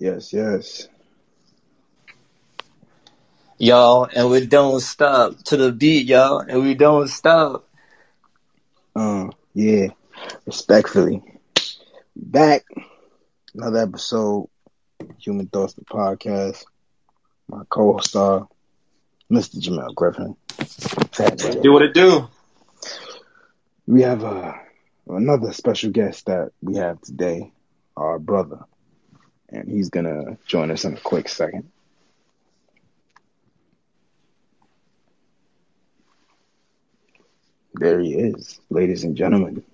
Yes, yes. Y'all, and we don't stop to the beat, y'all, and we don't stop. Uh, yeah. Respectfully. Back. Another episode. Human Thoughts the podcast. My co-host star, Mr. Jamel Griffin. Do what it do. We have uh, another special guest that we have today, our brother. And he's gonna join us in a quick second. There he is, ladies and gentlemen.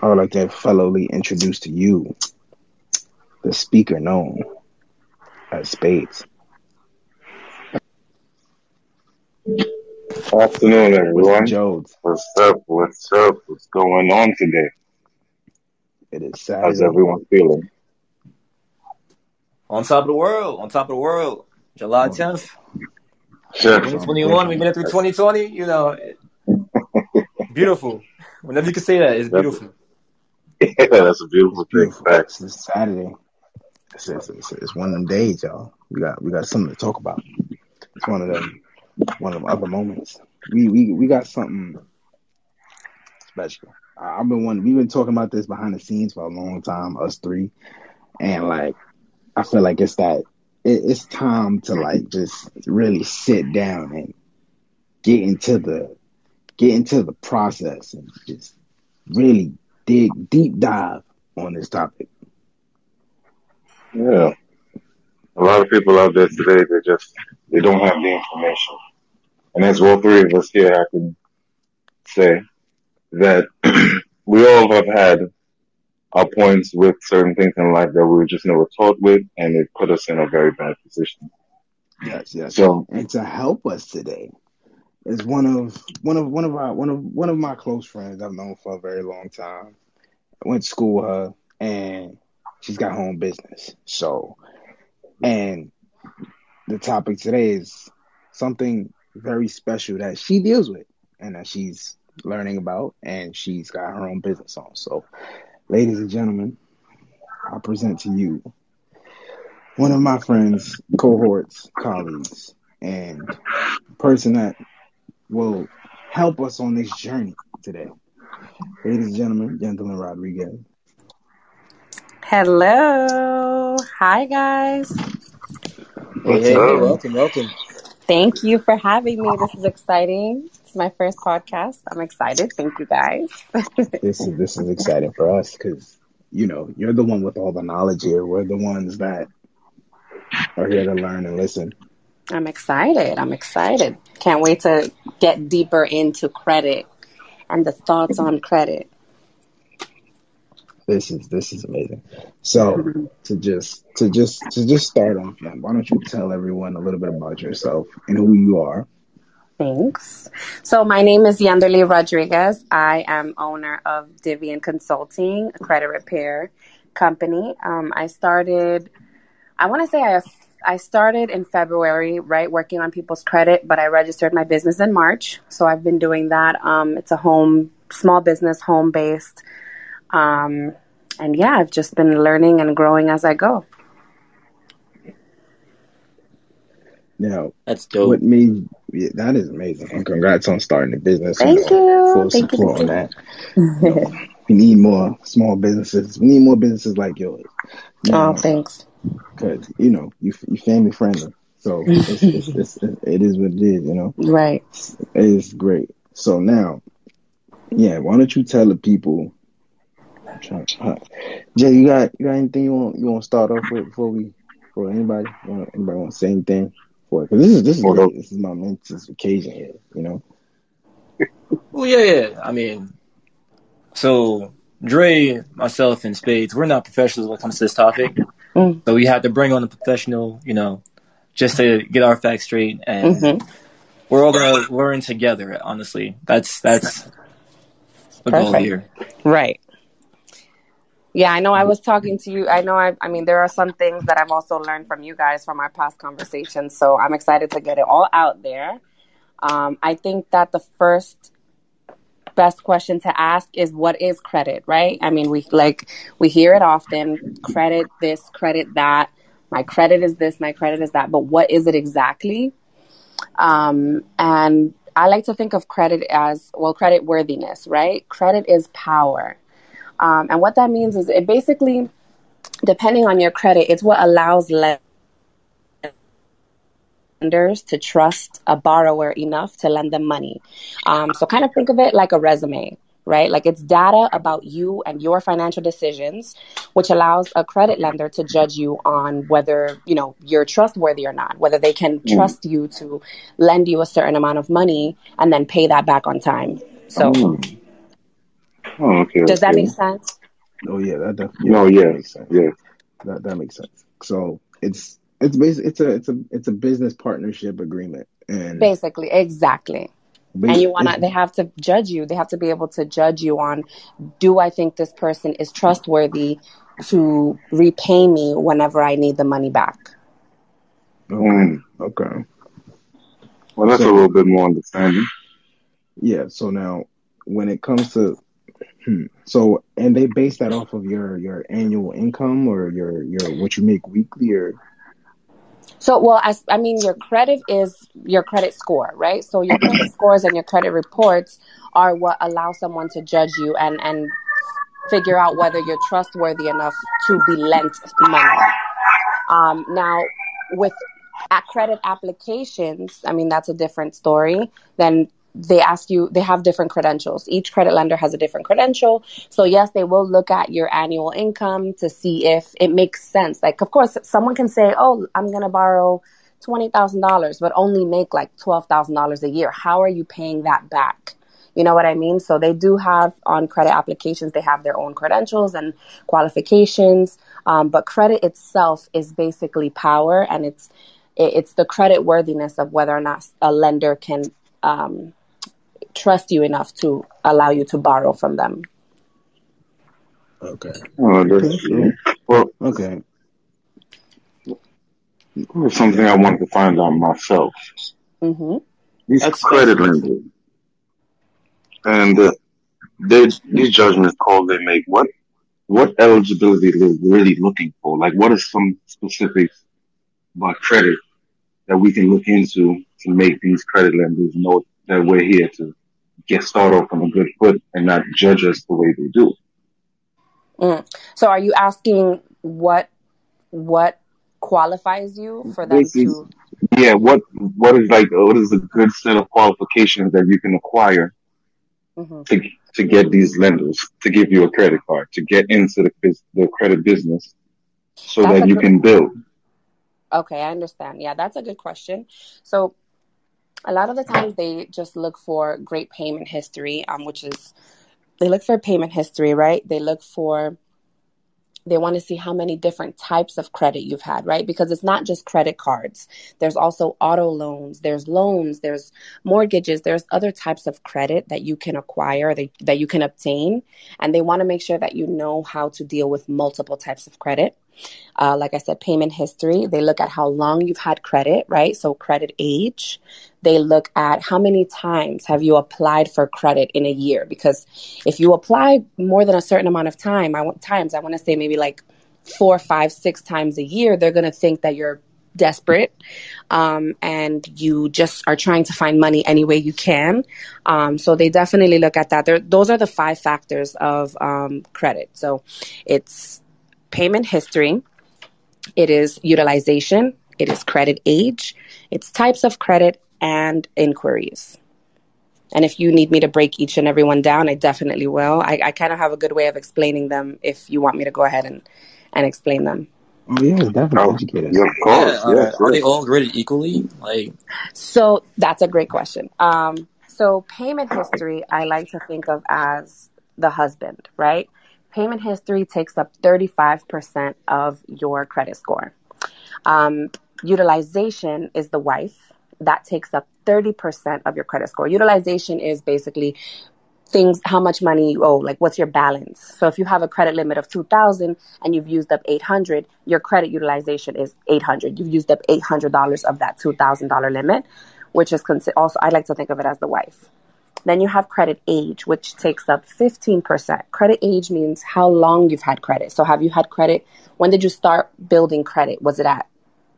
I would like to fellowly introduce to you the speaker known as Spades. Afternoon, everyone. What's up? What's up? What's going on today? It is How's everyone feeling? On top of the world, on top of the world. July 10th, Sure. 2021. We made it through 2020. You know, beautiful. Whenever you can say that, it's beautiful. Yeah, that's a beautiful thing. Beautiful. Facts. It's Saturday. It's, it's, it's, it's one of them days, y'all. We got we got something to talk about. It's one of them one of them other moments. We we we got something special. I- I've been one. We've been talking about this behind the scenes for a long time, us three, and like I feel like it's that it, it's time to like just really sit down and get into the get into the process and just really dig deep dive on this topic. Yeah. A lot of people out there today, they just, they don't have the information. And as all three of us here, I can say that we all have had our points with certain things in life that we were just never taught with, and it put us in a very bad position. Yes, yes. So, and to help us today is one of one of one of our one of one of my close friends I've known for a very long time. I went to school with her and she's got her own business. So and the topic today is something very special that she deals with and that she's learning about and she's got her own business on. So ladies and gentlemen, I present to you one of my friends, cohorts, colleagues, and person that will help us on this journey today. Ladies and gentlemen, Gentleman Rodriguez. Hello. Hi, guys. Hey, hey, hey, welcome, welcome. Thank you for having me. This is exciting. Is my first podcast. I'm excited. Thank you, guys. This is this is exciting for us because you know you're the one with all the knowledge here. We're the ones that are here to learn and listen. I'm excited. I'm excited. Can't wait to get deeper into credit and the thoughts on credit. This is this is amazing. So to just to just to just start off, why don't you tell everyone a little bit about yourself and who you are? Thanks. So my name is Yanderly Rodriguez. I am owner of Diviyen Consulting, a credit repair company. Um, I started, I want to say I, I started in February, right, working on people's credit, but I registered my business in March. So I've been doing that. Um, it's a home, small business, home based. Um, and yeah, I've just been learning and growing as I go. Now, That's dope. what made yeah, that is amazing, and congrats on starting the business. Thank know, you. Full Thank you. support on Thank that. We need more small businesses. We need more businesses like yours. oh, Now, thanks. because you know you you family friendly, so it's, it's, it's, it is what it is. You know, Right. it is great. So now, yeah, why don't you tell the people? I'm trying, uh, Jay, you got you got anything you want you want to start off with before we for anybody? You want, anybody want to say anything? For because this is this is Well, great. this is my momentous occasion here. You know, Well, yeah, yeah. I mean, so Dre, myself, and Spades, we're not professionals when it comes to this topic. Mm. So we had to bring on a professional, you know, just to get our facts straight, and hmm we're all gonna learn together. Honestly, that's that's the goal here. Right. Yeah, I know I was talking to you. I know I I mean there are some things that I've also learned from you guys from our past conversations. So I'm excited to get it all out there. Um, I think that the first best question to ask is what is credit, right? I mean we like we hear it often, credit this, credit that. my credit is this, my credit is that, but what is it exactly? Um, and I like to think of credit as well, credit worthiness, right? Credit is power. Um, and what that means is it basically, depending on your credit, it's what allows lenders to trust a borrower enough to lend them money. Um, so kind of think of it like a resume right? Like it's data about you and your financial decisions, which allows a credit lender to judge you on whether, you know, you're trustworthy or not, whether they can mm. trust you to lend you a certain amount of money and then pay that back on time. So, mm. Oh, okay, does okay. that make sense? Oh yeah, that definitely. No, yeah, makes sense. Yeah, that that makes sense. So it's it's basically it's a it's a it's a business partnership agreement, and basically, exactly and you want to they have to judge you they have to be able to judge you on do i think this person is trustworthy to repay me whenever i need the money back okay mm. okay well that's so, a little bit more understanding yeah so now when it comes to hmm, so and they base that off of your your annual income or your your what you make weekly or so, well, I, I mean, your credit is your credit score, right? So your credit scores and your credit reports are what allow someone to judge you and, and figure out whether you're trustworthy enough to be lent money. Um, now, with at credit applications, I mean, that's a different story than they ask you they have different credentials. Each credit lender has a different credential. So yes they will look at your annual income to see if it makes sense. Like of course someone can say oh i'm going to borrow $20000 but only make like $12000 a year. How are you paying that back? You know what i mean? So they do have on credit applications they have their own credentials and qualifications. Um, but credit itself is basically power and it's it's the credit worthiness of whether or not a lender can um, trust you enough to allow you to borrow from them. Okay. Oh, that's true. Well, okay. It was something I wanted to find out myself. Mm-hmm. These that's credit lenders and uh, they, these judgment calls they make, what what eligibility they're really looking for? Like, what is some specifics about credit that we can look into to make these credit lenders know that we're here to get started on a good foot and not judge us the way they do. Mm. So, are you asking what what qualifies you for them to? Yeah, what what is like what is a good set of qualifications that you can acquire mm-hmm. to to get these lenders to give you a credit card to get into the the credit business so that's that you can build. Okay, I understand. Yeah, that's a good question. So a lot of the times they just look for great payment history, um, which is they look for payment history, right? They look for they want to see how many different types of credit you've had, right? Because it's not just credit cards. There's also auto loans, there's loans, there's mortgages, there's other types of credit that you can acquire, that, that you can obtain. And they want to make sure that you know how to deal with multiple types of credit. Uh, like I said, payment history. They look at how long you've had credit, right? So credit age. They look at how many times have you applied for credit in a year? Because if you apply more than a certain amount of time, I want times, I want to say maybe like four, five, six times a year, they're going to think that you're desperate um, and you just are trying to find money any way you can. Um, so they definitely look at that. They're, those are the five factors of um, credit. So it's payment history, it is utilization, it is credit age, it's types of credit, and inquiries. And if you need me to break each and every one down, I definitely will. I, I kind of have a good way of explaining them if you want me to go ahead and, and explain them. Oh yeah, definitely oh. Yeah, of course. Yeah, uh, are they all graded equally? Like, so that's a great question. Um, so payment history, I like to think of as the husband, right? Payment history takes up 35% of your credit score. Um, utilization is the wife. That takes up 30% of your credit score. Utilization is basically things, how much money you owe, like what's your balance. So if you have a credit limit of 2000 and you've used up 800, your credit utilization is 800. You've used up $800 of that $2,000 limit, which is consi- also, I like to think of it as the wife. Then you have credit age, which takes up 15%. Credit age means how long you've had credit. So have you had credit? When did you start building credit? Was it at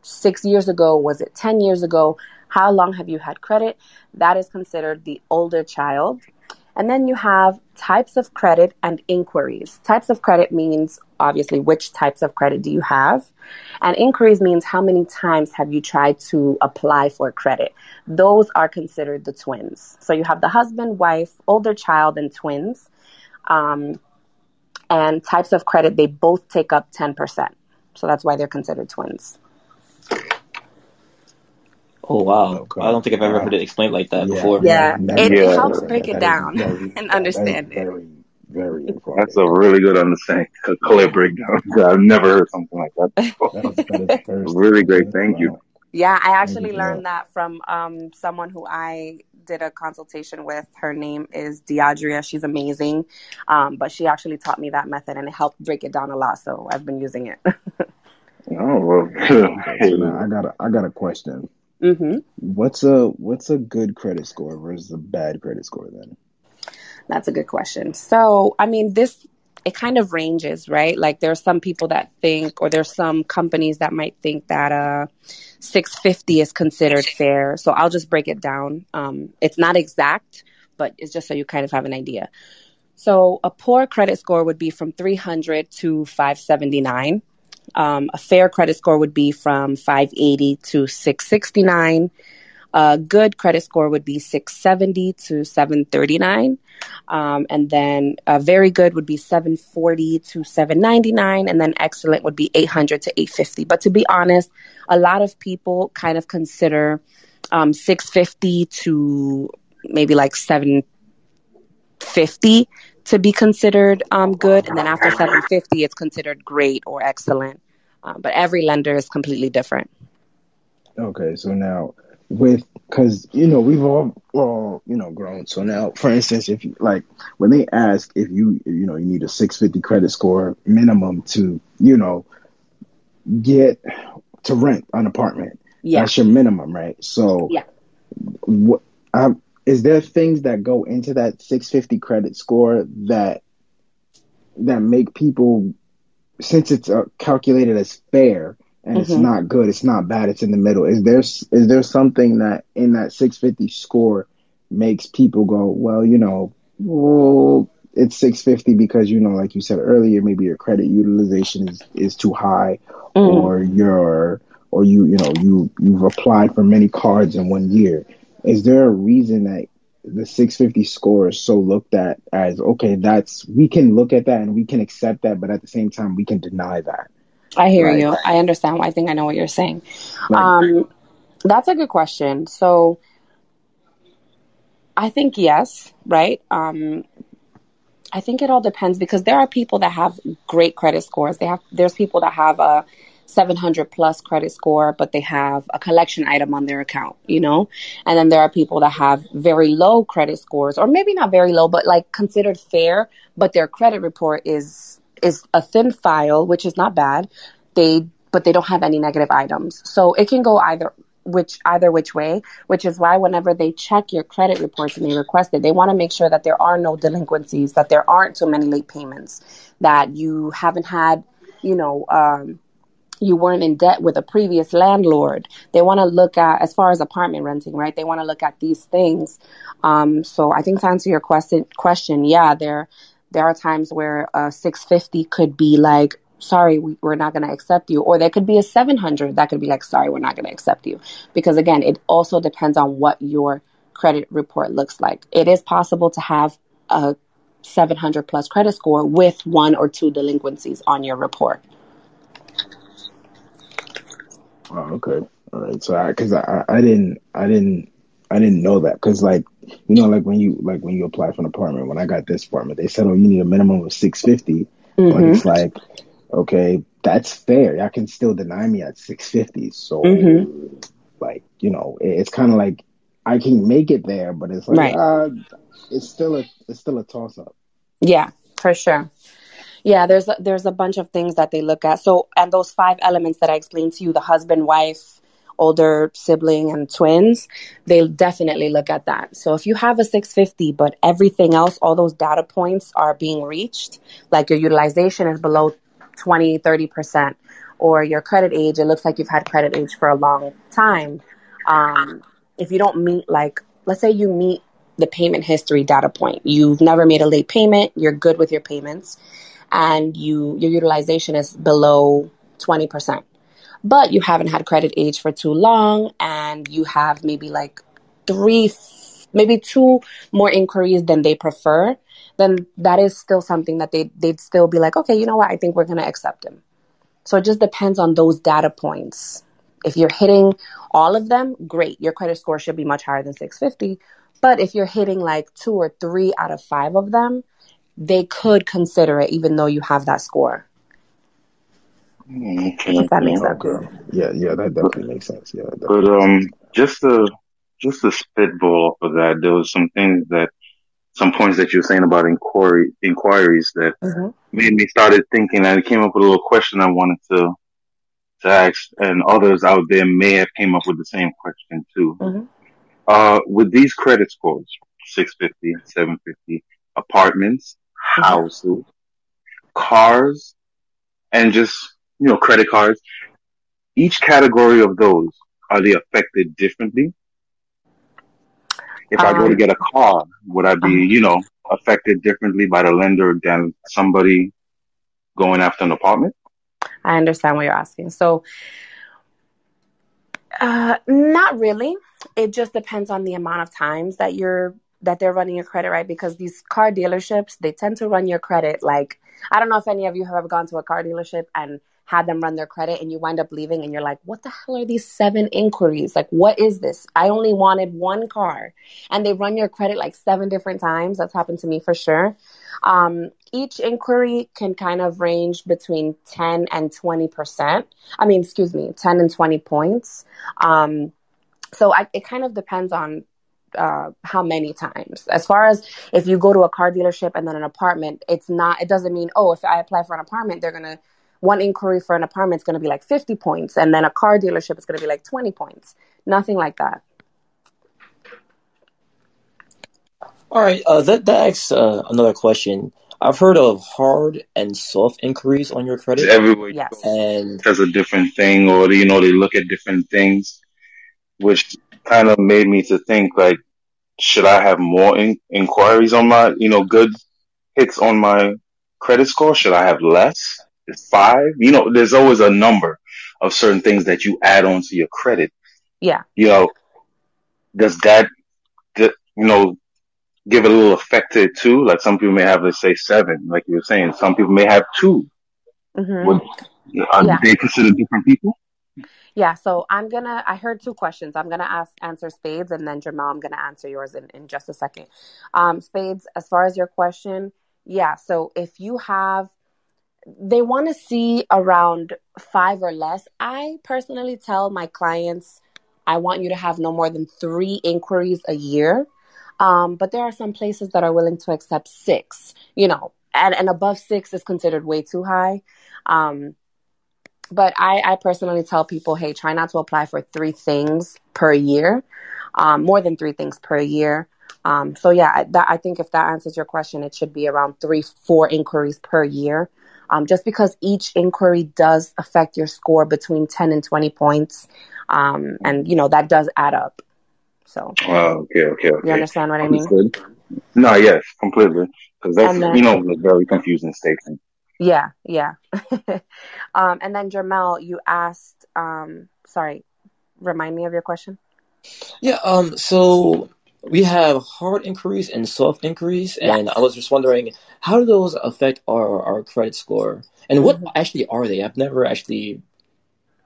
six years ago? Was it 10 years ago? How long have you had credit? That is considered the older child. And then you have types of credit and inquiries. Types of credit means obviously which types of credit do you have? And inquiries means how many times have you tried to apply for credit? Those are considered the twins. So you have the husband, wife, older child, and twins. Um, and types of credit, they both take up 10%. So that's why they're considered twins. Oh wow! Okay. I don't think I've ever heard it explained like that yeah. before. Yeah, it, yeah. helps break it down very, and understand it. Very, very informative. That's a really good understanding, a clear breakdown. I've never heard something like that before. that is, really great. Thank you. Yeah, I actually learned that from um, someone who I did a consultation with. Her name is Deadria. She's amazing, um, but she actually taught me that method, and it helped break it down a lot. So I've been using it. oh well, hey, now I got a, I got a question. Mm-hmm. What's a what's a good credit score versus a bad credit score then? That's a good question. So, I mean, this it kind of ranges, right? Like there's some people that think, or there's some companies that might think that uh 650 is considered fair. So I'll just break it down. Um, it's not exact, but it's just so you kind of have an idea. So a poor credit score would be from 300 to 579. Um, a fair credit score would be from 580 to 669. A good credit score would be 670 to 739. Um, and then a very good would be 740 to 799. And then excellent would be 800 to 850. But to be honest, a lot of people kind of consider um, 650 to maybe like 750 to be considered um, good, and then after 750, it's considered great or excellent. Um, but every lender is completely different. Okay, so now with because you know we've all all you know grown. So now, for instance, if you like when they ask if you you know you need a 650 credit score minimum to you know get to rent an apartment, yeah. that's your minimum, right? So yeah, what um, is there things that go into that 650 credit score that that make people since it's uh, calculated as fair and mm-hmm. it's not good, it's not bad, it's in the middle. Is there is there something that in that 650 score makes people go, well, you know, well, it's 650 because you know, like you said earlier, maybe your credit utilization is is too high, mm. or your or you you know you you've applied for many cards in one year is there a reason that the 650 score is so looked at as okay that's we can look at that and we can accept that but at the same time we can deny that i hear right? you i understand i think i know what you're saying right. um that's a good question so i think yes right um I think it all depends because there are people that have great credit scores. They have there's people that have a 700 plus credit score, but they have a collection item on their account, you know? And then there are people that have very low credit scores, or maybe not very low, but like considered fair, but their credit report is, is a thin file, which is not bad. They, but they don't have any negative items. So it can go either which either which way, which is why whenever they check your credit reports and they request it, they want to make sure that there are no delinquencies, that there aren't too many late payments, that you haven't had, you know, um, you weren't in debt with a previous landlord. They want to look at, as far as apartment renting, right? They want to look at these things. Um, so I think to answer your question, question, yeah, there, there are times where a 650 could be like, sorry, we, are not going to accept you. Or there could be a 700 that could be like, sorry, we're not going to accept you. Because again, it also depends on what your credit report looks like. It is possible to have a 700 plus credit score with one or two delinquencies on your report. Oh, okay. All right. So, I, cause I, I didn't, I didn't, I didn't know that. Cause like, you know, like when you, like when you apply for an apartment, when I got this apartment, they said, oh, you need a minimum of 650. Mm-hmm. But it's like, okay, that's fair. Y'all can still deny me at 650. So, mm-hmm. like, you know, it, it's kind of like I can make it there, but it's like, right. uh, it's still a, it's still a toss up. Yeah, for sure. Yeah, there's a, there's a bunch of things that they look at. So, and those five elements that I explained to you, the husband, wife, older sibling and twins, they definitely look at that. So if you have a 650, but everything else, all those data points are being reached, like your utilization is below 20, 30%, or your credit age, it looks like you've had credit age for a long time. Um, if you don't meet, like, let's say you meet the payment history data point, you've never made a late payment, you're good with your payments, and you your utilization is below 20%. But you haven't had credit age for too long, and you have maybe like three, maybe two more inquiries than they prefer, then that is still something that they they'd still be like, okay, you know what, I think we're gonna accept him. So it just depends on those data points. If you're hitting all of them, great. Your credit score should be much higher than 650. But if you're hitting like two or three out of five of them, they could consider it even though you have that score. Okay. If that makes sense. Okay. Yeah, yeah, that definitely makes sense. Yeah, But definitely. um, just to just to spitball of that, there was some things that some points that you were saying about inquiry inquiries that hmm made me started thinking. and it came up with a little question I wanted to to ask, and others out there may have came up with the same question too. hmm Uh, with these credit scores, 650, 750, apartments, houses, cars, and just you know credit cards. Each category of those are they affected differently? If I go to Um, get a car, would I be, uh, you know, affected differently by the lender than somebody going after an apartment? I understand what you're asking. So, uh, not really. It just depends on the amount of times that you're that they're running your credit, right? Because these car dealerships, they tend to run your credit like I don't know if any of you have ever gone to a car dealership and had them run their credit and you wind up leaving and you're like, what the hell are these seven inquiries? Like, what is this? I only wanted one car. And they run your credit like seven different times. That's happened to me for sure. Um, each inquiry can kind of range between 10 and 20%. I mean, excuse me, 10 and 20 points. Um, so I, it kind of depends on uh, how many times. As far as if you go to a car dealership and then an apartment, it's not. It doesn't mean oh, if I apply for an apartment, they're gonna one inquiry for an apartment is gonna be like fifty points, and then a car dealership is gonna be like twenty points. Nothing like that. All right, uh, that that asks uh, another question. I've heard of hard and soft inquiries on your credit, everywhere you Yes. go. and It a different thing, or you know, they look at different things, which kind of made me to think like, should I have more in- inquiries on my, you know, good hits on my credit score? Should I have less? Is five? You know, there's always a number of certain things that you add on to your credit. Yeah. You know, does that, you know, give a little effect to it too? Like some people may have, let's say seven, like you were saying. Some people may have two. mm-hmm. Would, are Yeah. they considered different people? Yeah. So I'm gonna. I heard two questions. I'm gonna ask answer Spades, and then Jamal, I'm gonna answer yours in in just a second. Um, Spades, as far as your question, yeah. So if you have they want to see around five or less. I personally tell my clients, I want you to have no more than three inquiries a year. Um, but there are some places that are willing to accept six, you know, and, and above six is considered way too high. Um, but I, I personally tell people, hey, try not to apply for three things per year, um, more than three things per year. Um, so yeah, I- that, I think if that answers your question, it should be around three, four inquiries per year. Um, just because each inquiry does affect your score between 10 and 20 points. Um, and you know, that does add up. So Oh, okay, okay, you understand what I mean? No, yes, completely. Because that's, then- you know, a very confusing statement. Yeah, yeah. um, and then Jermel, you asked, um, sorry, remind me of your question. yeah, um, so we have hard inquiries and soft inquiries, and Yes. I was just wondering how do those affect our our credit score, and what Mhm. actually are they? I've never actually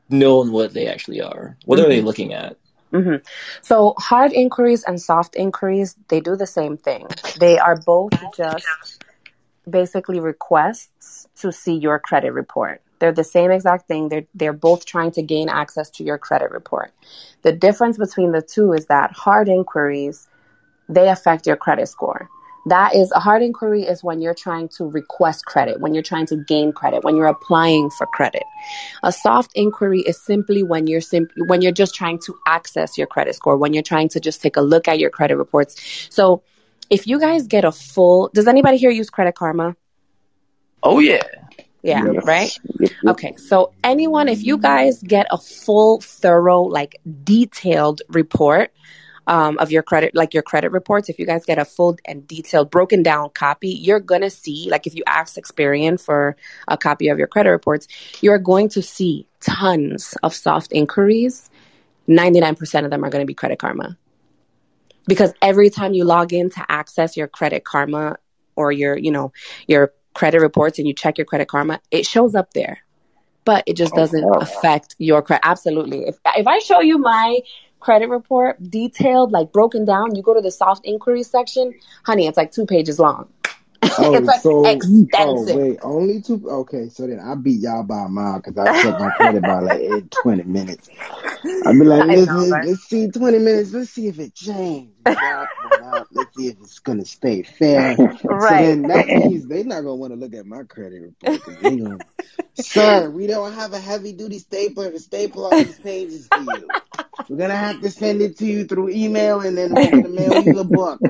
known what they actually are. What are they Mhm. looking at? hmm So hard inquiries and soft inquiries, they do the same thing. They are both just basically requests to see your credit report. They're the same exact thing. They're they're both trying to gain access to your credit report. The difference between the two is that hard inquiries they affect your credit score. That is a hard inquiry is when you're trying to request credit, when you're trying to gain credit, when you're applying for credit. A soft inquiry is simply when you're simply when you're just trying to access your credit score, when you're trying to just take a look at your credit reports. So if you guys get a full does anybody here use credit karma? Oh yeah. Yeah, Yes. right? Yep, yep. Okay, so anyone, if you guys get a full, thorough, like detailed report um, of your credit, like your credit reports, if you guys get a full and detailed, broken down copy, you're gonna see, like if you ask Experian for a copy of your credit reports, you're going to see tons of soft inquiries. 99% of them are gonna be Credit Karma. Because every time you log in to access your Credit Karma or your, you know, your credit reports and you check your Credit Karma, it shows up there but it just Oh, doesn't affect your credit. Absolutely. If if I show you my credit report detailed, like broken down, you go to the soft inquiry section, honey, it's like two pages long. Oh, it's like so oh wait, only two. Okay, so then I beat y'all by a mile because I checked my credit by like in eh, twenty minutes. I'd be like, I know, right? let's see twenty minutes. Let's see if it changed. Went up, went up. Let's see if it's gonna stay fair. So Right. then that means they're not gonna want to look at my credit report. gonna, sir, we don't have a heavy duty stapler to staple all these pages to you. We're gonna have to send it to you through email, and then we're gonna mail you the book.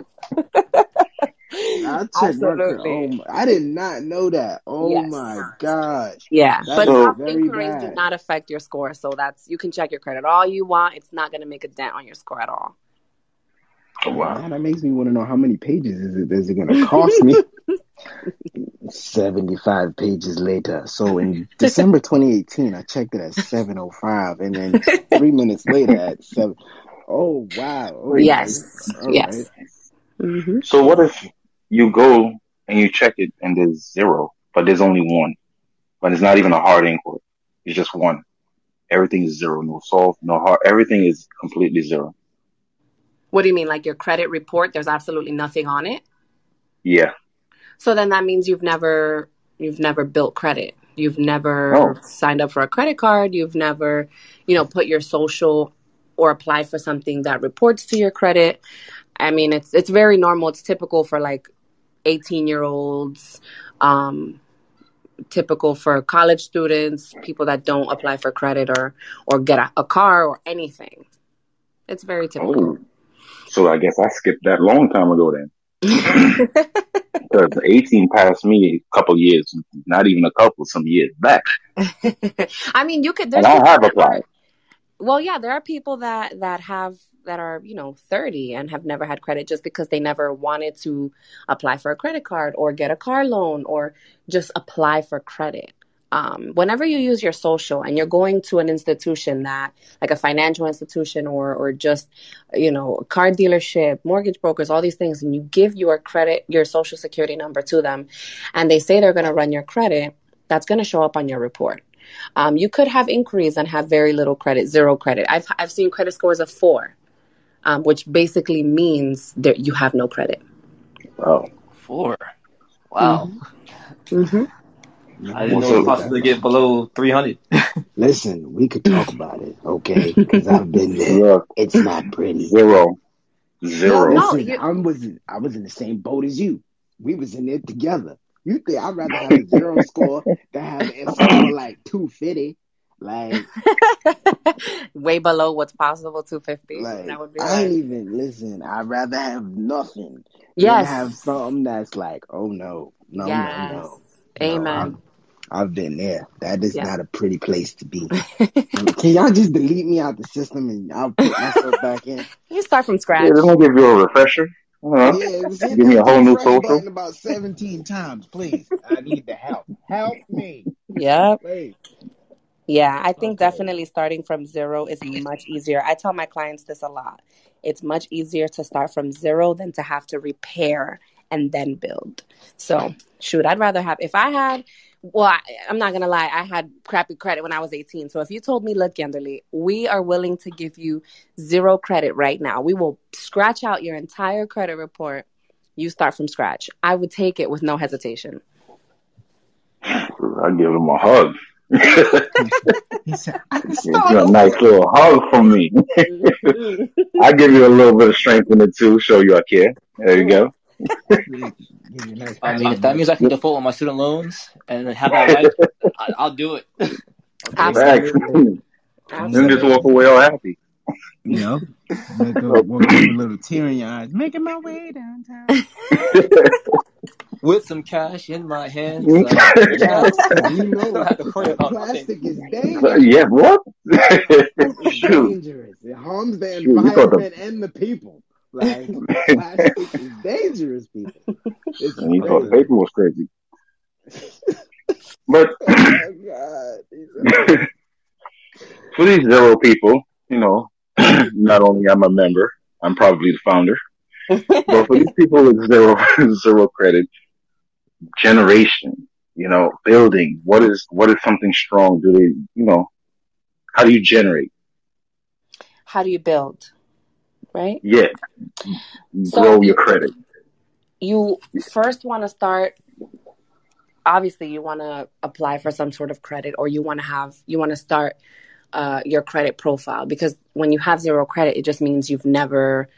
I checked my. Oh, Absolutely. my, I did not know that. Oh Yes. my gosh, Yeah. that But is So- soft inquiries do not affect your score. So that's you can check your credit all you want. It's not gonna make a dent on your score at all. Oh, wow. Now that makes me want to know how many pages is it is it going to cost me? 75 pages later. So in December 2018, I checked it at 705 and then three minutes later at 7. Oh, wow. Okay. Yes. Yes. right. hmm So what if you go and you check it and there's zero, but there's only one, but it's not even a hard inquiry. It's just one. Everything is zero. No soft, no hard. Everything is completely zero. What do you mean? Like your credit report, there's absolutely nothing on it? Yeah. So then that means you've never you've never built credit. You've never Oh. signed up for a credit card. You've never, you know, put your social or applied for something that reports to your credit. I mean, it's it's very normal. It's typical for like 18 year olds, um, typical for college students, people that don't apply for credit or or get a, a car or anything. It's very typical. Oh. So I guess I skipped that long time ago then. Because 18 passed me a couple years, not even a couple, some years back. I mean, you could. There's And I have applied. well, yeah, there are people that that have that are you know 30 and have never had credit just because they never wanted to apply for a credit card or get a car loan or just apply for credit. Um, whenever you use your social and you're going to an institution that, like a financial institution or or just you know a car dealership, mortgage brokers, all these things, and you give your credit, your social security number to them, and they say they're going to run your credit, that's going to show up on your report. Um, you could have inquiries and have very little credit, zero credit. I've I've seen credit scores of four, um, which basically means that you have no credit. Oh. Four. Wow. hmm I didn't know it's so, possible to get below 300. Listen, we could talk about it, okay? Because I've been there. look, It's not pretty. zero. Zero. no, Listen, you, I was I was in the same boat as you. We was in it together. You think I'd rather have a zero score than have a score like two fifty? Like way below what's possible. Two fifty. like That would be I ain't right. even listen. I'd rather have nothing than have something that's like, oh no, no, no, Yes. no, no. I've Amen. I've been there. That is Yeah. not a pretty place to be. Can y'all just delete me out the system and I'll put myself back in? you start from Yeah, scratch. they're gonna give you a refresher. Uh-huh. Yeah, Give me a whole new refresh social. about 17 times, please. I need the help. Help me, Yep. please. Yeah, I think Okay. definitely starting from zero is much easier. I tell my clients this a lot. It's much easier to start from zero than to have to repair and then build. So, shoot, I'd rather have, if I had, well, I, I'm not going to lie, I had crappy credit when I was 18. So, if you told me, look, Yanderly, we are willing to give you zero credit right now, we will scratch out your entire credit report. You start from scratch. I would take it with no hesitation. I give them a hug. He said, I can start a nice little hug from me. Mhm. I give you a little bit of strength in it too, show you I care. There you go. Give you a nice I mean, if that means I can default on my student loans and have that life, I, I'll do it. Facts. Absolutely. Then just walk away all happy. you know, make a, walk with a little tear in your eyes, making my way downtown. With some cash in my hand. Yes, you know, don't to worry about plastic is dangerous. yeah, what? It's dangerous. It harms the Shoot, you the- environment and the people. Like plastic is dangerous, people. It's And you thought the paper was crazy. But Oh god. For these zero people, you know, not only I'm a member, I'm probably the founder, but for these people with zero zero credit, generation, you know, building, what is what is something strong? Do they, you know, how do you generate? How do you build? Right? Yeah, So- grow your credit. You first want to start obviously you want to apply for some sort of credit or you want to have you want to start uh, your credit profile because when you have zero credit it just means you've never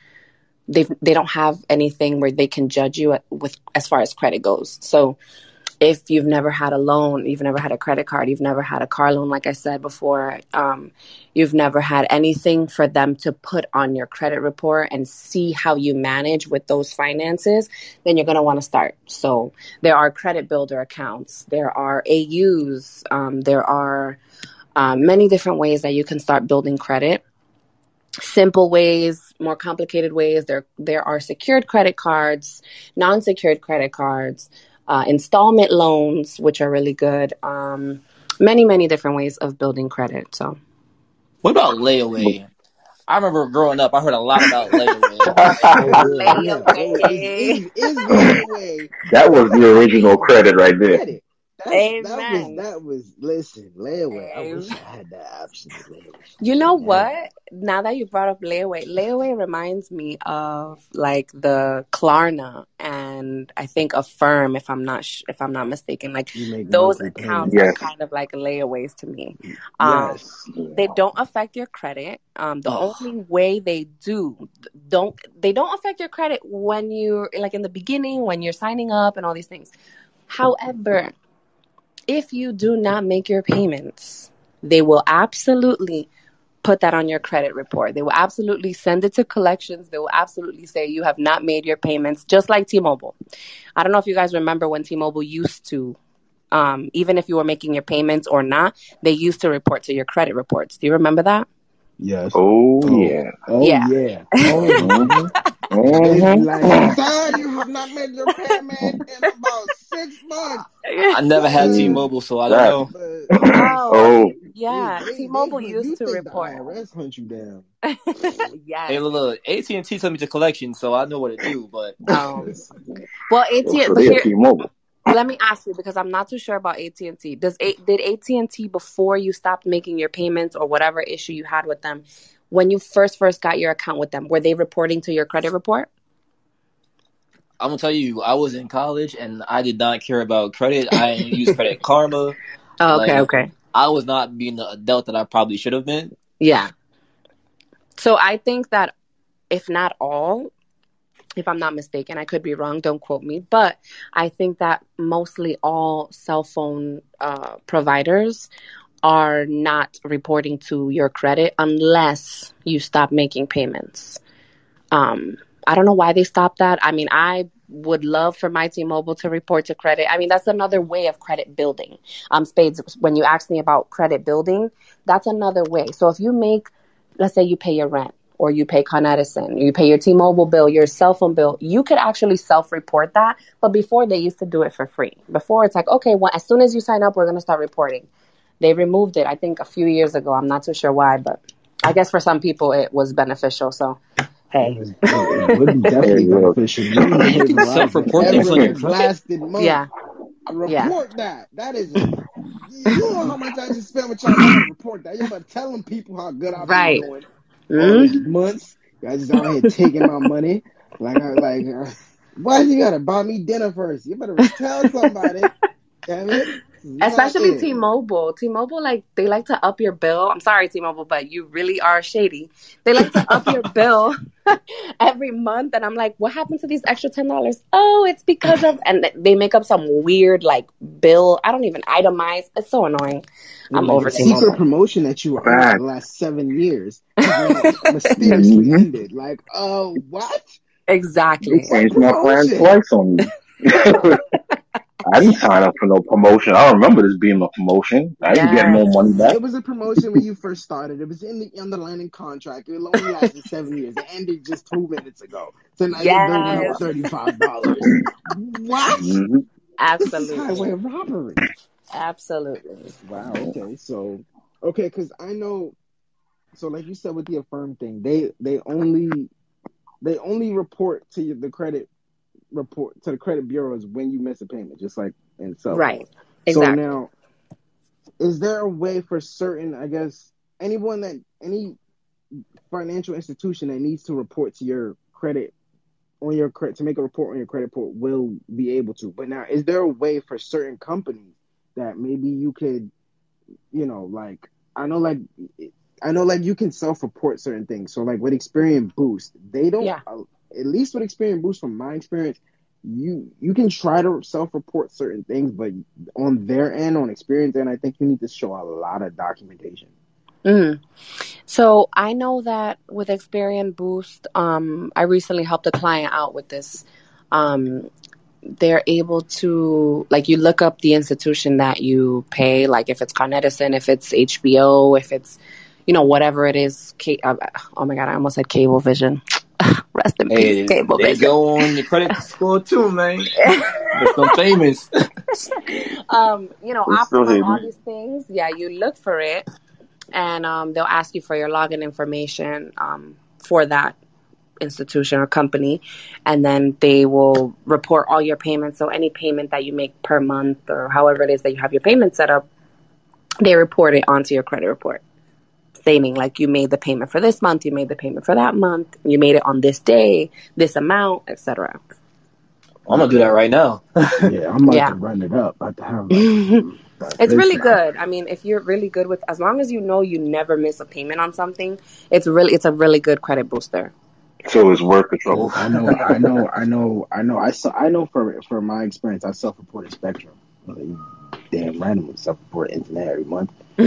they they don't have anything where they can judge you with as far as credit goes. So if you've never had a loan you've never had a credit card you've never had a car loan like i said before um, you've never had anything for them to put on your credit report and see how you manage with those finances then you're going to want to start. So there are credit builder accounts there are aus um, there are um, many different ways that you can start building credit simple ways more complicated ways there there are secured credit cards non-secured credit cards uh, installment loans which are really good um, many many different ways of building credit so What about layaway? I remember growing up, I heard a lot about layaway. Layaway That was the original credit right there. Credit? That's, that was Amen. that was listen layaway. I wish I had that option. You know Yeah. what? Now that you brought up layaway, layaway reminds me of like the Klarna and I think Affirm, if I'm not sh- if I'm not mistaken. Like those accounts payments. Yes. are kind of like layaways to me. Um, Yes. they don't affect your credit. Um, the Oh. only way they do don't they don't affect your credit when you're like in the beginning when you're signing up and all these things. However, if you do not make your payments, they will absolutely put that on your credit report. They will absolutely send it to collections. They will absolutely say you have not made your payments, just like T-Mobile. I don't know if you guys remember when T-Mobile used to um, even if you were making your payments or not, they used to report to your credit reports. Do you remember that? Yes. Oh, Oh. yeah. Oh Yeah. yeah. Oh, Mhm. they be Mhm. like, son, you have not made your payment in about six months. I never had. T-Mobile, so I don't That- know. But Oh, oh, yeah. they- they- T-Mobile they- used to report. The IRS hunt you down. yes. Hey, look, AT and T took me to collection, so I know what to do. But Um, well, AT. so but here, T-Mobile. Let me ask you because I'm not too sure about AT and T. Does A- did AT and T before you stopped making your payments or whatever issue you had with them, when you first first got your account with them, were they reporting to your credit report? I'm gonna tell you, I was in college and I did not care about credit. I didn't use Credit Karma. Oh, okay, Like- okay. I was not being the adult that I probably should have been. Yeah. So I think that if not all, if I'm not mistaken, I could be wrong, don't quote me, but I think that mostly all cell phone uh, providers are not reporting to your credit unless you stop making payments. Um, I don't know why they stopped that. I mean, I would love for my T-Mobile to report to credit. I mean, that's another way of credit building. Um, Spades, when you asked me about credit building, that's another way. So if you make, let's say you pay your rent or you pay Con Edison, you pay your T-Mobile bill, your cell phone bill, you could actually self-report that. But before they used to do it for free. Before it's like, okay, well, as soon as you sign up, we're going to start reporting. They removed it, I think, a few years ago. I'm not too sure why, but I guess for some people it was beneficial. So, It, hey, was, it would be definitely beneficial. You can save a Self-report for things on your every blasted month. yeah, Report Yeah. that. That is. You know how much I just spent with y'all. Gotta report that. You better tell them people how good I've Right. been doing All these months. I just out here taking my money. Like, I, like, uh, why you gotta buy me dinner first? You better tell somebody. Damn it. Especially Nothing. T-Mobile. T-Mobile, like they like to up your bill. I'm sorry, T-Mobile, but you really are shady. They like to up your bill every month, and I'm like, what happened to these extra ten dollars? Oh, it's because of, and they make up some weird like bill. I don't even itemize. It's so annoying. I'm Like over a secret T-Mobile. promotion that you were on for the last seven years mysteriously Mhm. ended. Like, oh, what? They Exactly. changed my plan Promotion. twice on me. I didn't sign up for no promotion. I don't remember this being a promotion. I didn't get no money back. It was a promotion when you first started. It was in the underlying contract. It only lasted seven years. It ended just two minutes ago. So now your bill went Yes. up thirty-five dollars. What? hmm This is Absolutely. highway robbery. Absolutely. Wow. Okay. So, okay, because I know. So, like you said with the affirm thing, they they only they only report to the credit report to the credit bureaus when you miss a payment, just like cell phone. Right. So now, is there a way for certain, I guess, anyone that any financial institution that needs to report to your credit on your credit to make a report on your credit report will be able to. But now, is there a way for certain companies that maybe you could, you know, like I know, like I know, like you can self-report certain things. So, like with Experian Boost, they don't. Yeah. uh, at least with Experian Boost, from my experience, you you can try to self-report certain things, but on their end, on Experian's end, I think you need to show a lot of documentation. Mm. So I know that with Experian Boost, um, I recently helped a client out with this. Um, they're able to like you look up the institution that you pay, like if it's Con Edison, if it's HBO, if it's you know whatever it is. Ca- uh, oh my god, I almost said Cablevision. Rest in Hey, peace, they Cablevision. go on your credit score too, man. They're so famous. um, you know, They still all me. these things. Yeah, you look for it, and um, they'll ask you for your login information um, for that institution or company, and then they will report all your payments. So any payment that you make per month or however it is that you have your payment set up, they report it onto your credit report. Stating like you made the payment for this month, you made the payment for that month, you made it on this day, this amount, etc. I'm gonna do that right now. Yeah, I'm about Yeah. to run it up. About to have like, It's really good. I mean, if you're really good with, as long as you know you never miss a payment on something, it's really, it's a really good credit booster. So it's worth the trouble. I know, I know, I know, I know. I saw, I know for for my experience, I self-reported Spectrum. Like, damn randomly self-report internet every month.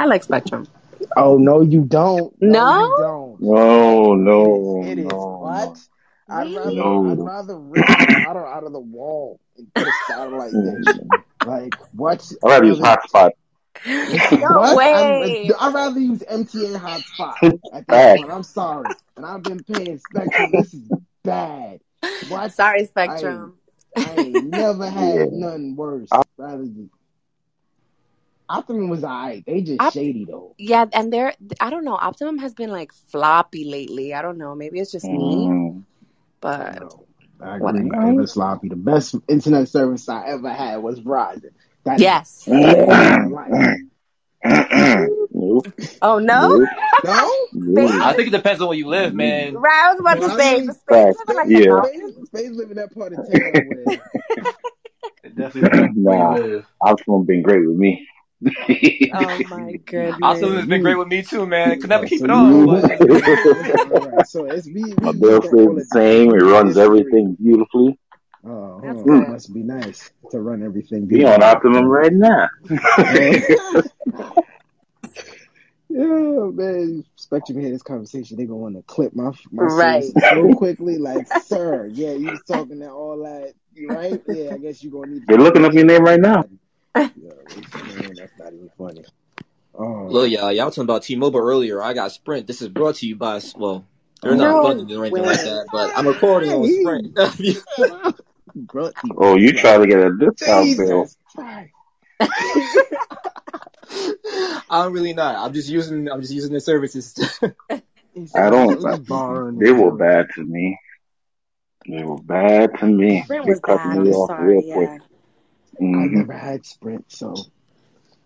I like Spectrum. Oh no, you don't. No? you don't. No, no, It is no. what? I'd rather No. I'd rather rip the router out of the wall and put a satellite dish. Mm. Like what? I'd rather use hotspot. No way. I'm, I'd rather use MTA hotspot at this point. I'm sorry, and I've been paying Spectrum. This is bad. What? Sorry, Spectrum. I ain't never had Yeah. nothing worse. Rather than Optimum was alright. They just Op- shady though. Yeah, and they're, I don't know, Optimum has been like floppy lately. I don't know. Maybe it's just me, Mm. but No, I What- agree. It was sloppy. The best internet service I ever had was Verizon. That yes. Nope. Oh, no? Nope. No? Nope. I think it depends on where you live, man. Right, I was about to say, the space living like Yeah. the mountains. Space, Space live in that part of town where It definitely depends on where Nah. Optimum been great with me. Oh my goodness. Optimum has been great with me too, man. Could never keep it on. But so it's me. we My we bill don't stays the same. It runs everything beautifully. Oh, That's huh, it must be nice to run everything. Be on Optimum right now. Yeah, man. Spectrum hear this conversation, they gonna want to clip my my Right. so quickly. Like, sir, yeah, you was talking that all that, right? Yeah, I guess you gonna need. They're looking up your name right now. Yeah, man, that's not even funny. Oh, look, y'all, y'all talking about T-Mobile earlier. I got Sprint. This is brought to you by well, they're not No funding or anything like that, but I'm recording on Sprint. Oh, you try to get a discount bill. I'm really not. I'm just using. I'm just using the services. I don't- He's borrowing They were bad to me. They were bad to me. Sprint They was cut bad. me I'm off sorry. real Yeah. quick. I hmm never had Sprint, so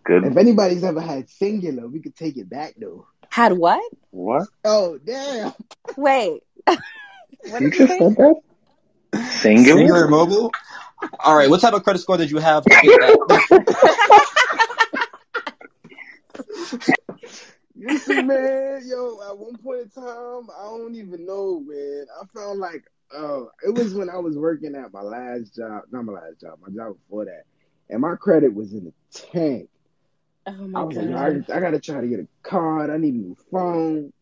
Good. if anybody's ever had Cingular, we could take it back though. Had what? What? Oh damn! Wait. what You just said that? Cingular? Cingular mobile. All right, what type of credit score did you have to get that? Listen, man, yo, at one point in time, I don't even know, man. I found like, uh, it was when I was working at my last job, not my last job, my job before that, and my credit was in the tank. Oh I my was like, god. I, I gotta try to get a card. I need a new phone.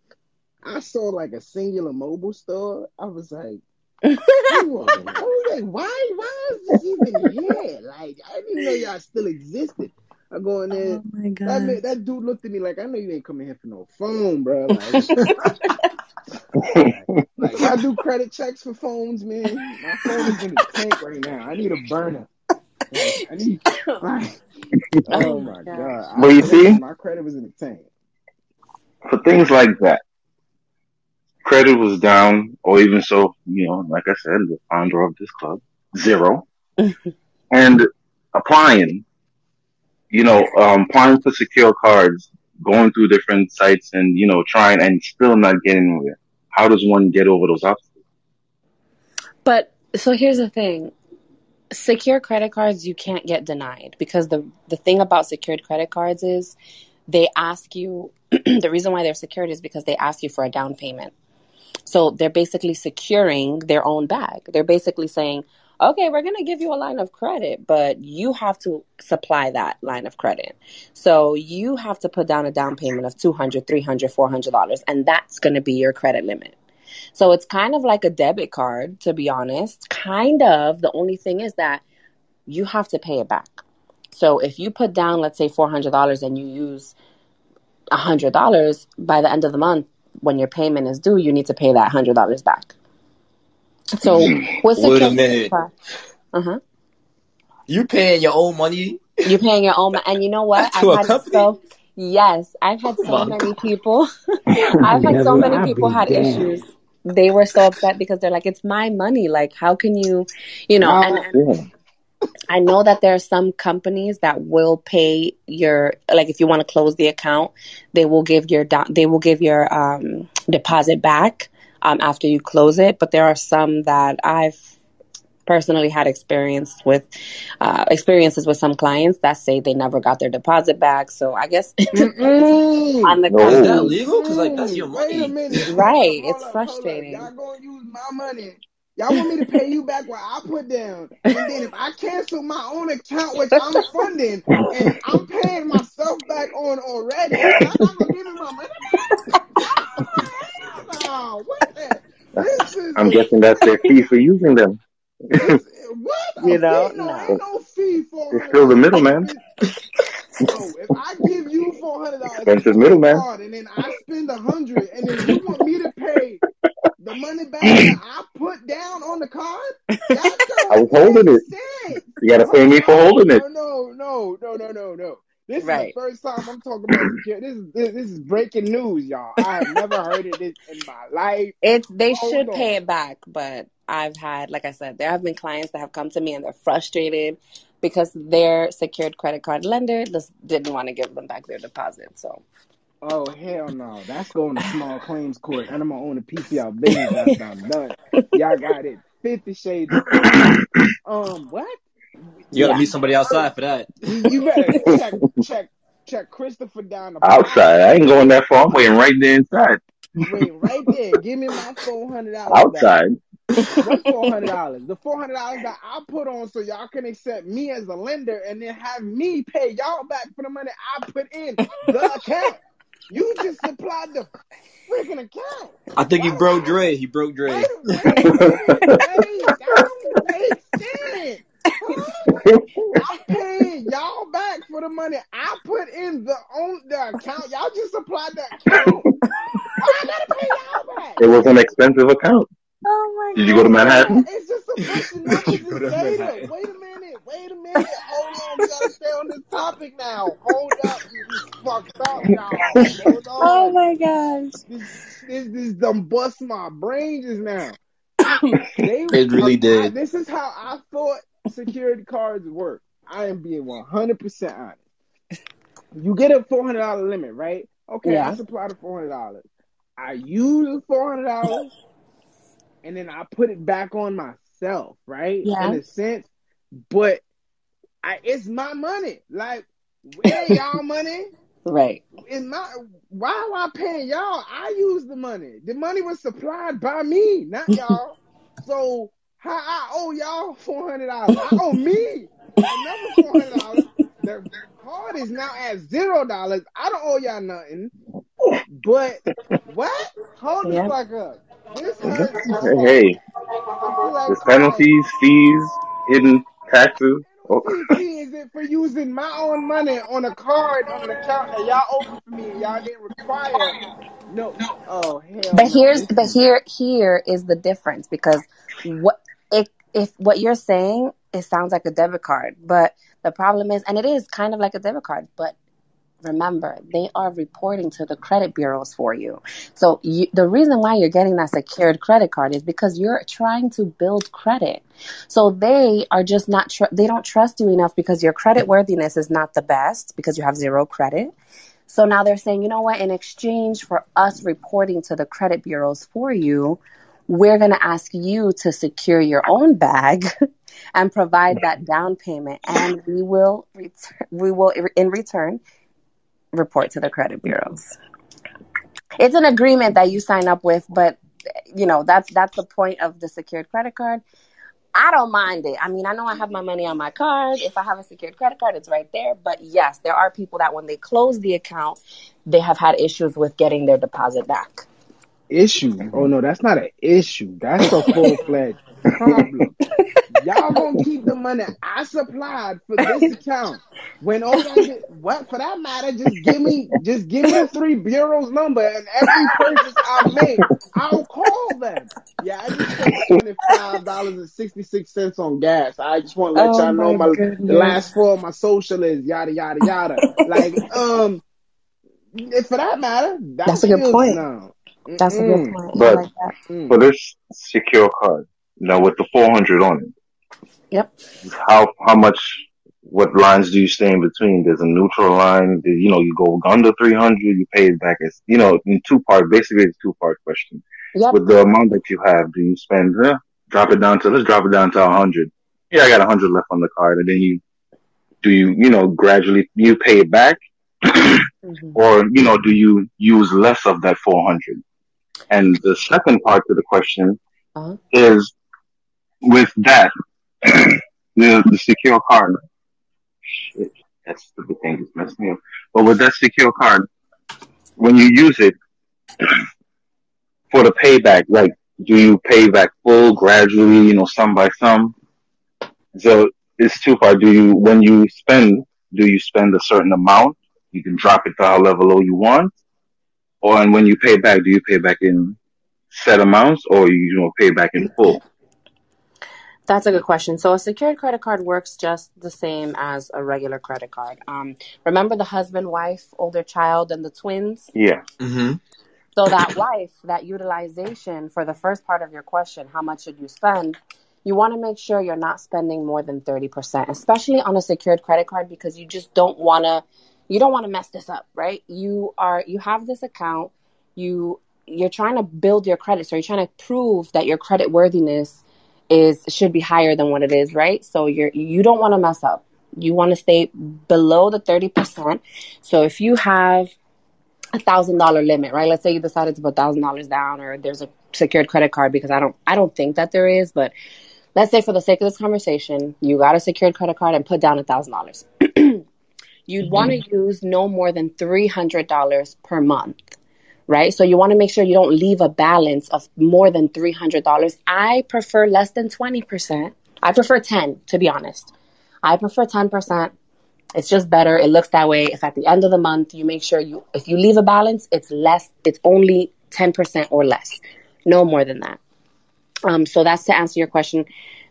I saw like a Cingular mobile store. I was like, who are they? I was like, why, why is this even here? Like, I didn't know y'all still existed. I go in there. Oh my That god. man, that dude looked at me like, I know you ain't coming here for no phone, bro. Like, like, like, I do credit checks for phones, man. My phone is in the tank right now. I need a burner. Like, I need, like, oh my god. Well, you I, see? my credit was in the tank. For things like that, credit was down, or even so, you know, like I said, the founder of this club, zero, and applying, you know, um, applying for secure cards, going through different sites and, you know, trying and still not getting anywhere. How does one get over those obstacles? But so here's the thing. Secure credit cards you can't get denied because the the thing about secured credit cards is they ask you the reason why they're secured is because they ask you for a down payment. So they're basically securing their own bag. They're basically saying, "Okay, we're going to give you a line of credit, but you have to supply that line of credit." So you have to put down a down payment of 200, 300, 400 dollars and that's going to be your credit limit. So it's kind of like a debit card, to be honest. Kind of. The only thing is that you have to pay it back. So if you put down, let's say $400 and you use $100, by the end of the month, when your payment is due, you need to pay that $100 back. So with Wait a secure minute. uh huh. You paying your own money? You're paying your own, money, and you know what? To a I've had company? so yes, I've had Oh so my many people. I've had so many I'd people had damned. issues. They were so upset because they're like, "It's my money. Like, how can you, you know?" And, and I know that there are some companies that will pay your like if you want to close the account, they will give your do- they will give your um, deposit back um, after you close it. But there are some that I've personally had experience with uh, experiences with some clients that say they never got their deposit back. So I guess on the Is that legal? Cause like that's your wait a money. minute. Hold right? It's up, frustrating. Y'all gonna use my money. Y'all want me to pay you back what I put down. And then if I cancel my own account, which I'm funding, and I'm paying myself back on already, y'all not gonna give me my money back? What the? This is I'm a guessing that's their fee for using them. this what a You know, fee? No, no. ain't no fee for It's still the middleman. spend no. If I give you four hundred dollars Expensive on middleman. and then I spend a hundred, and then you want me to pay the money back that I put down on the card, that I was holding make it. sense. You gotta pay me for holding it. No, no, no, no, no, no, no. This is the first time I'm talking about. This is this, this is breaking news, y'all. I have never heard of this in my life. It's they Hold should pay it back, but I've had, like I said, there have been clients that have come to me and they're frustrated because their secured credit card lender just didn't want to give them back their deposit. So Oh hell no! That's going to small claims court, and I'm gonna own a piece of your business after I'm done. Y'all got it. Fifty Shades Um, what? You gotta yeah, meet somebody outside for that. You, you better check check check Christopher down the block. Outside. I ain't going that far. I'm waiting right there inside. Wait, right there. Give me my four hundred dollars. Outside. What four hundred dollars? The four hundred dollars that I put on so y'all can accept me as a lender, and then have me pay y'all back for the money I put in the account. You just supplied the freaking account. I think he broke would Dre. He broke Dre. Wait, wait, wait, wait. That don't make sense. Huh? I'm paying y'all back for the money I put in the on the account. Y'all just supplied the account. Oh, I gotta pay y'all back? It was an expensive account. Oh my Did you go to Manhattan? It's just a bunch of numbers You go and to data. Wait a minute. Wait a minute. Hold on. We gotta stay on this topic now. Hold up. You fucked up, y'all. Hold Oh my gosh. This this this done bust my brain just now. They It really I, did. this is how I thought security cards work. I am being one hundred percent honest. You get a four hundred dollar limit, right? Okay, I Yeah. supply the four hundred dollars. I use the four hundred dollars and then I put it back on myself, right? Yeah. In a sense, but I, it's my money. Like, it y'all money. Right. It's my. Why am I paying y'all? I use the money. The money was supplied by me, not y'all. so how I owe y'all four hundred dollars? I owe me another four hundred dollars. Their, their card is now at zero dollars. I don't owe y'all nothing. But what? Hold Yeah. the fuck up. This hurts. Hey, I like there's crying. penalties, fees, hidden taxes. Oh, is it for using my own money on a card on an account that y'all opened for me and y'all didn't require? No. no. Oh hell But no. here's but here here is the difference because what if what you're saying it sounds like a debit card, but the problem is and it is kind of like a debit card, but remember they are reporting to the credit bureaus for you. So you, the reason why you're getting that secured credit card is because you're trying to build credit. So they are just not tr- they don't trust you enough because your credit worthiness is not the best because you have zero credit. So now they're saying, you know what, in exchange for us reporting to the credit bureaus for you, we're going to ask you to secure your own bag and provide that down payment and we will return we will in return report to the credit bureaus. It's an agreement that you sign up with, but you know, that's that's the point of the secured credit card. I don't mind it. I mean, I know I have my money on my card. If I have a secured credit card, it's right there. But yes, there are people that when they close the account, they have had issues with getting their deposit back. Issue. Oh no, that's not an issue. That's a full fledged problem. Y'all gonna keep the money I supplied for this account when all I did, what for that matter, just give me just give me the three bureaus number and every purchase I make, I'll call them. Yeah, I just spent twenty five dollars and sixty six cents on gas. I just want to let Oh y'all know my my the last four of my social is yada yada yada. Like um, for that matter, that That's a good point. no. That's a good point. But like that. This secure card, now with the 400 on it, Yep. how how much what lines do you stay in between? There's a neutral line. You know, you go under 300, you pay it back as you know in two part. Basically, it's a two part question. Yep. With the amount that you have, do you spend? Eh, drop it down to let's drop it down to 100. Yeah, I got 100 left on the card, and then you do you you know gradually you pay it back, Mhm. or you know do you use less of that 400? And the second part to the question Uh-huh. is with that the the secure card. Shit, that stupid thing just messed me up. But with that secure card, when you use it for the payback, like do you pay back full gradually, you know, some by some? So it's two part. Do you when you spend, do you spend a certain amount? You can drop it to however low you want, or and when you pay back, do you pay back in set amounts, or you, you know pay back in full? That's a good question. So a secured credit card works just the same as a regular credit card. Um, remember the husband, wife, older child, and the twins? Yeah. Mm-hmm. So that wife, that utilization for the first part of your question, how much should you spend? You want to make sure you're not spending more than 30%, especially on a secured credit card because you just don't want to you don't want to mess this up, right? You are you have this account, you you're trying to build your credit, so you're trying to prove that your credit worthiness is should be higher than what it is, right? So you're you don't want to mess up. You want to stay below the 30%. So if you have a thousand dollar limit, right? Let's say you decided to put thousand dollars down or there's a secured credit card because I don't I don't think that there is, but let's say for the sake of this conversation, you got a secured credit card and put down a thousand dollars. You'd want to use no more than three hundred dollars per month. Right? So you want to make sure you don't leave a balance of more than three hundred dollars. I prefer less than twenty percent. I prefer ten, to be honest. I prefer ten percent. It's just better. It looks that way. If at the end of the month you make sure you if you leave a balance, it's less it's only 10% or less. No more than that. Um so that's to answer your question.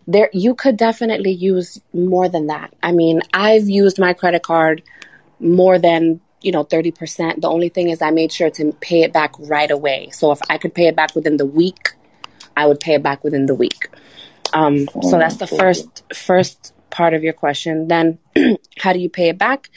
There you could definitely use more than that. I mean, I've used my credit card more than, you know, 30%. The only thing is I made sure to pay it back right away. So if I could pay it back within the week, I would pay it back within the week. Um so that's the first first part of your question. Then how do you pay it back?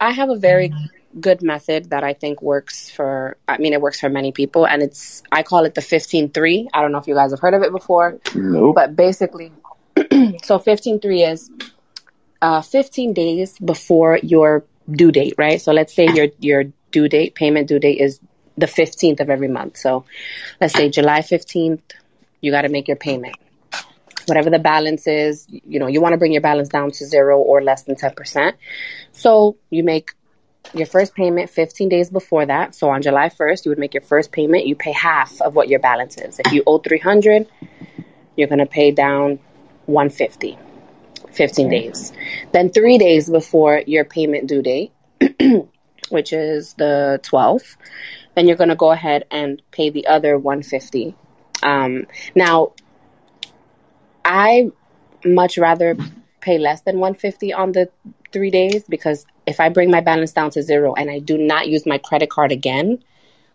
I have a very good method that I think works for I mean it works for many people and it's I call it the 15-3. I don't know if you guys have heard of it before, Nope. but basically so 15.3 is uh, 15 days before your due date, right? So let's say your your due date, payment due date is the 15th of every month. So let's say July 15th, you got to make your payment. Whatever the balance is, you know, you want to bring your balance down to zero or less than 10%. So you make your first payment 15 days before that. So on July 1st, you would make your first payment. You pay half of what your balance is. If you owe 300, you're going to pay down 150. 15 days. Then three days before your payment due date, which is the 12th, then you're going to go ahead and pay the other 150. Um, now, I much rather pay less than 150 on the three days because if I bring my balance down to zero and I do not use my credit card again,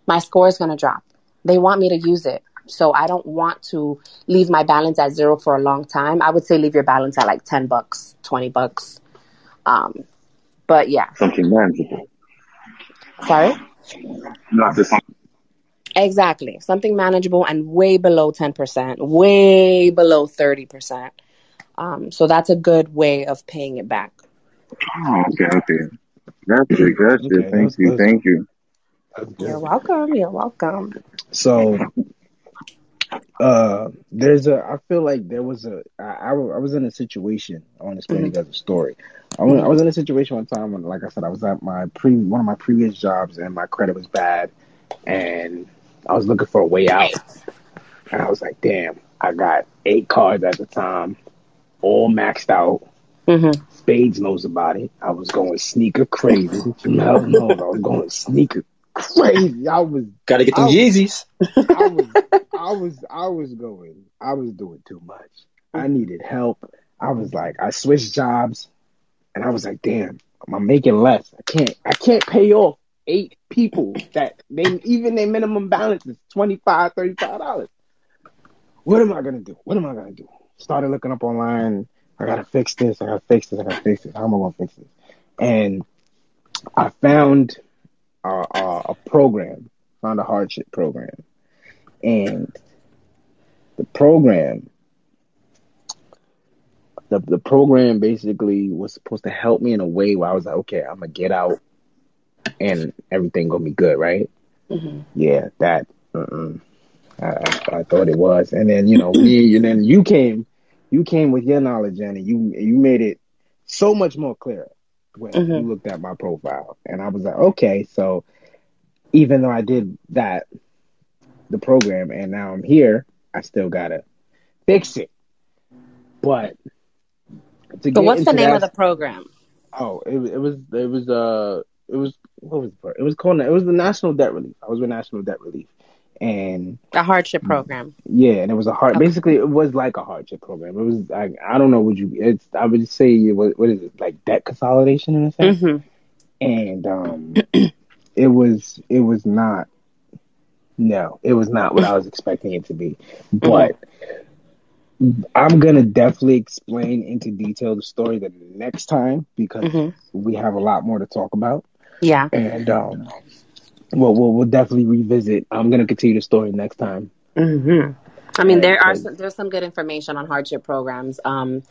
my score is going to drop. They want me to use it. So I don't want to leave my balance at zero for a long time. I would say leave your balance at like 10 bucks, 20 bucks. Um, but yeah. Something manageable. Sorry? Not just Exactly. Something manageable and way below 10%, way below 30%. Um, so that's a good way of paying it back. Oh, okay, okay. Gotcha, gotcha. Okay, thank that's- you, that's- thank you. You're welcome. You're welcome. So, uh, there's a. I feel like there was a. I, I, was in a situation. I want to explain to you guys a story. I, went, I was in a situation one time when, like I said, I was at my pre one of my previous jobs and my credit was bad, and I was looking for a way out. And I was like, damn, I got eight cards at the time, all maxed out. Mm-hmm. Spades knows about it. I was going sneaker crazy. Hell knows I was going sneaker crazy. I was Got to get them I'll- Yeezys. I was, I was, I was going, I was doing too much. I needed help. I was like, I switched jobs, and I was like, damn, I'm making less. I can't, I can't pay off eight people that they even their minimum balance is twenty five, thirty five dollars. What am I gonna do? What am I gonna do? Started looking up online. I gotta fix this. I gotta fix this. I gotta fix this. How am I gonna fix this? And I found a, a, a program, found a hardship program, and the program, the the program basically was supposed to help me in a way where I was like, okay, I'm gonna get out, and everything gonna be good, right? Mm-hmm. Yeah, that. Uh-uh. I, I, I thought it was, and then you know, me, and then you came, you came with your knowledge, and you you made it so much more clear when Mhm. you looked at my profile, and I was like, okay, so even though I did that, the program, and now I'm here, I still gotta fix it. But to But what's the name that- of the program? Oh, it, was- it was it was uh it was what was it? It was called it was the National Debt Relief. I was with National Debt Relief, and The hardship program. yeah, and it was a hard. Okay. Basically, it was like a hardship program. It was like I don't know what you. It's I would say what what is it like debt consolidation in a sense, Mm-hmm. and um, it was it was not. No, it was not what I was expecting it to be, but. I'm gonna definitely explain into detail the story the next time because hmm we have a lot more to talk about, Yeah. and um, we'll, we'll we'll definitely revisit. I'm gonna continue the story next time. hmm I mean, there are some, there's some good information on hardship programs. Um,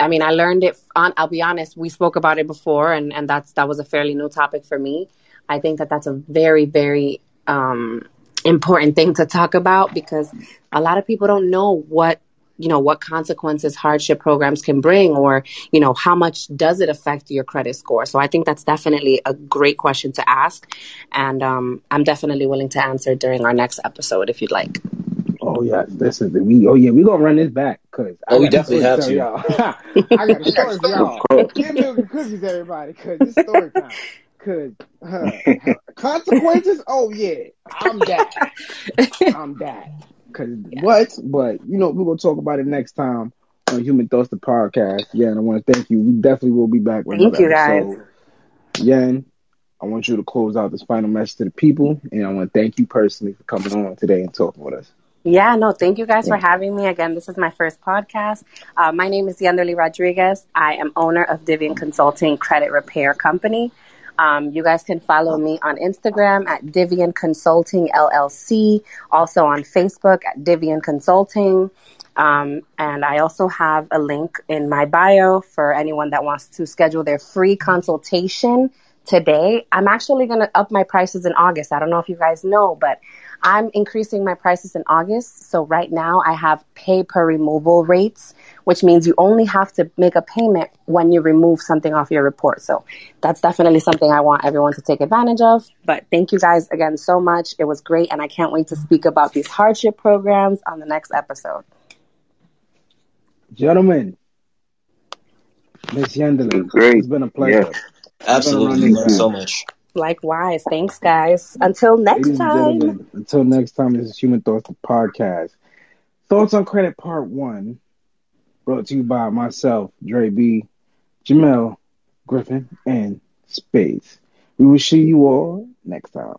I mean, I learned it on. I'll be honest, we spoke about it before, and and that's that was a fairly new topic for me. I think that that's a very very um, important thing to talk about because a lot of people don't know what you know what consequences hardship programs can bring or you know how much does it affect your credit score so i think that's definitely a great question to ask and um, i'm definitely willing to answer during our next episode if you'd like Oh yeah, this listen, we oh yeah, we gonna run this back because Oh, we definitely have to. Y'all. I got a story y'all. Give milk and cookies, everybody, because it's story time. Cause uh, consequences. Oh yeah, I'm that. I'm that. Cause what? But you know we're gonna talk about it next time on Human Thoughts the podcast. Yeah, and I want to thank you. We definitely will be back. With Thank you, guys. episode. Yen, I want you to close out this final message to the people, and I want to thank you personally for coming on today and talking with us. Yeah, no, thank you guys for having me. Again, this is my first podcast. Uh, my name is Yanderly Rodriguez. I am owner of Diviyen Consulting Credit Repair Company. Um, you guys can follow me on Instagram at Diviyen Consulting LLC, also on Facebook at Diviyen Consulting. Um, and I also have a link in my bio for anyone that wants to schedule their free consultation today. I'm actually going to up my prices in August. I don't know if you guys know, but I'm increasing my prices in August. So right now I have pay per removal rates, which means you only have to make a payment when you remove something off your report. So that's definitely something I want everyone to take advantage of. But thank you guys again so much. It was great. And I can't wait to speak about these hardship programs on the next episode. Gentlemen, Miss Yandele, Great. it's been a pleasure. Yes. Absolutely. Thank you. so much. Likewise. Thanks, guys. Until next Ladies time. until next time, this is Human Thoughts, the podcast. Thoughts on Credit Part 1, brought to you by myself, Dre B, Jamel, Griffin, and Spades. We will see you all next time.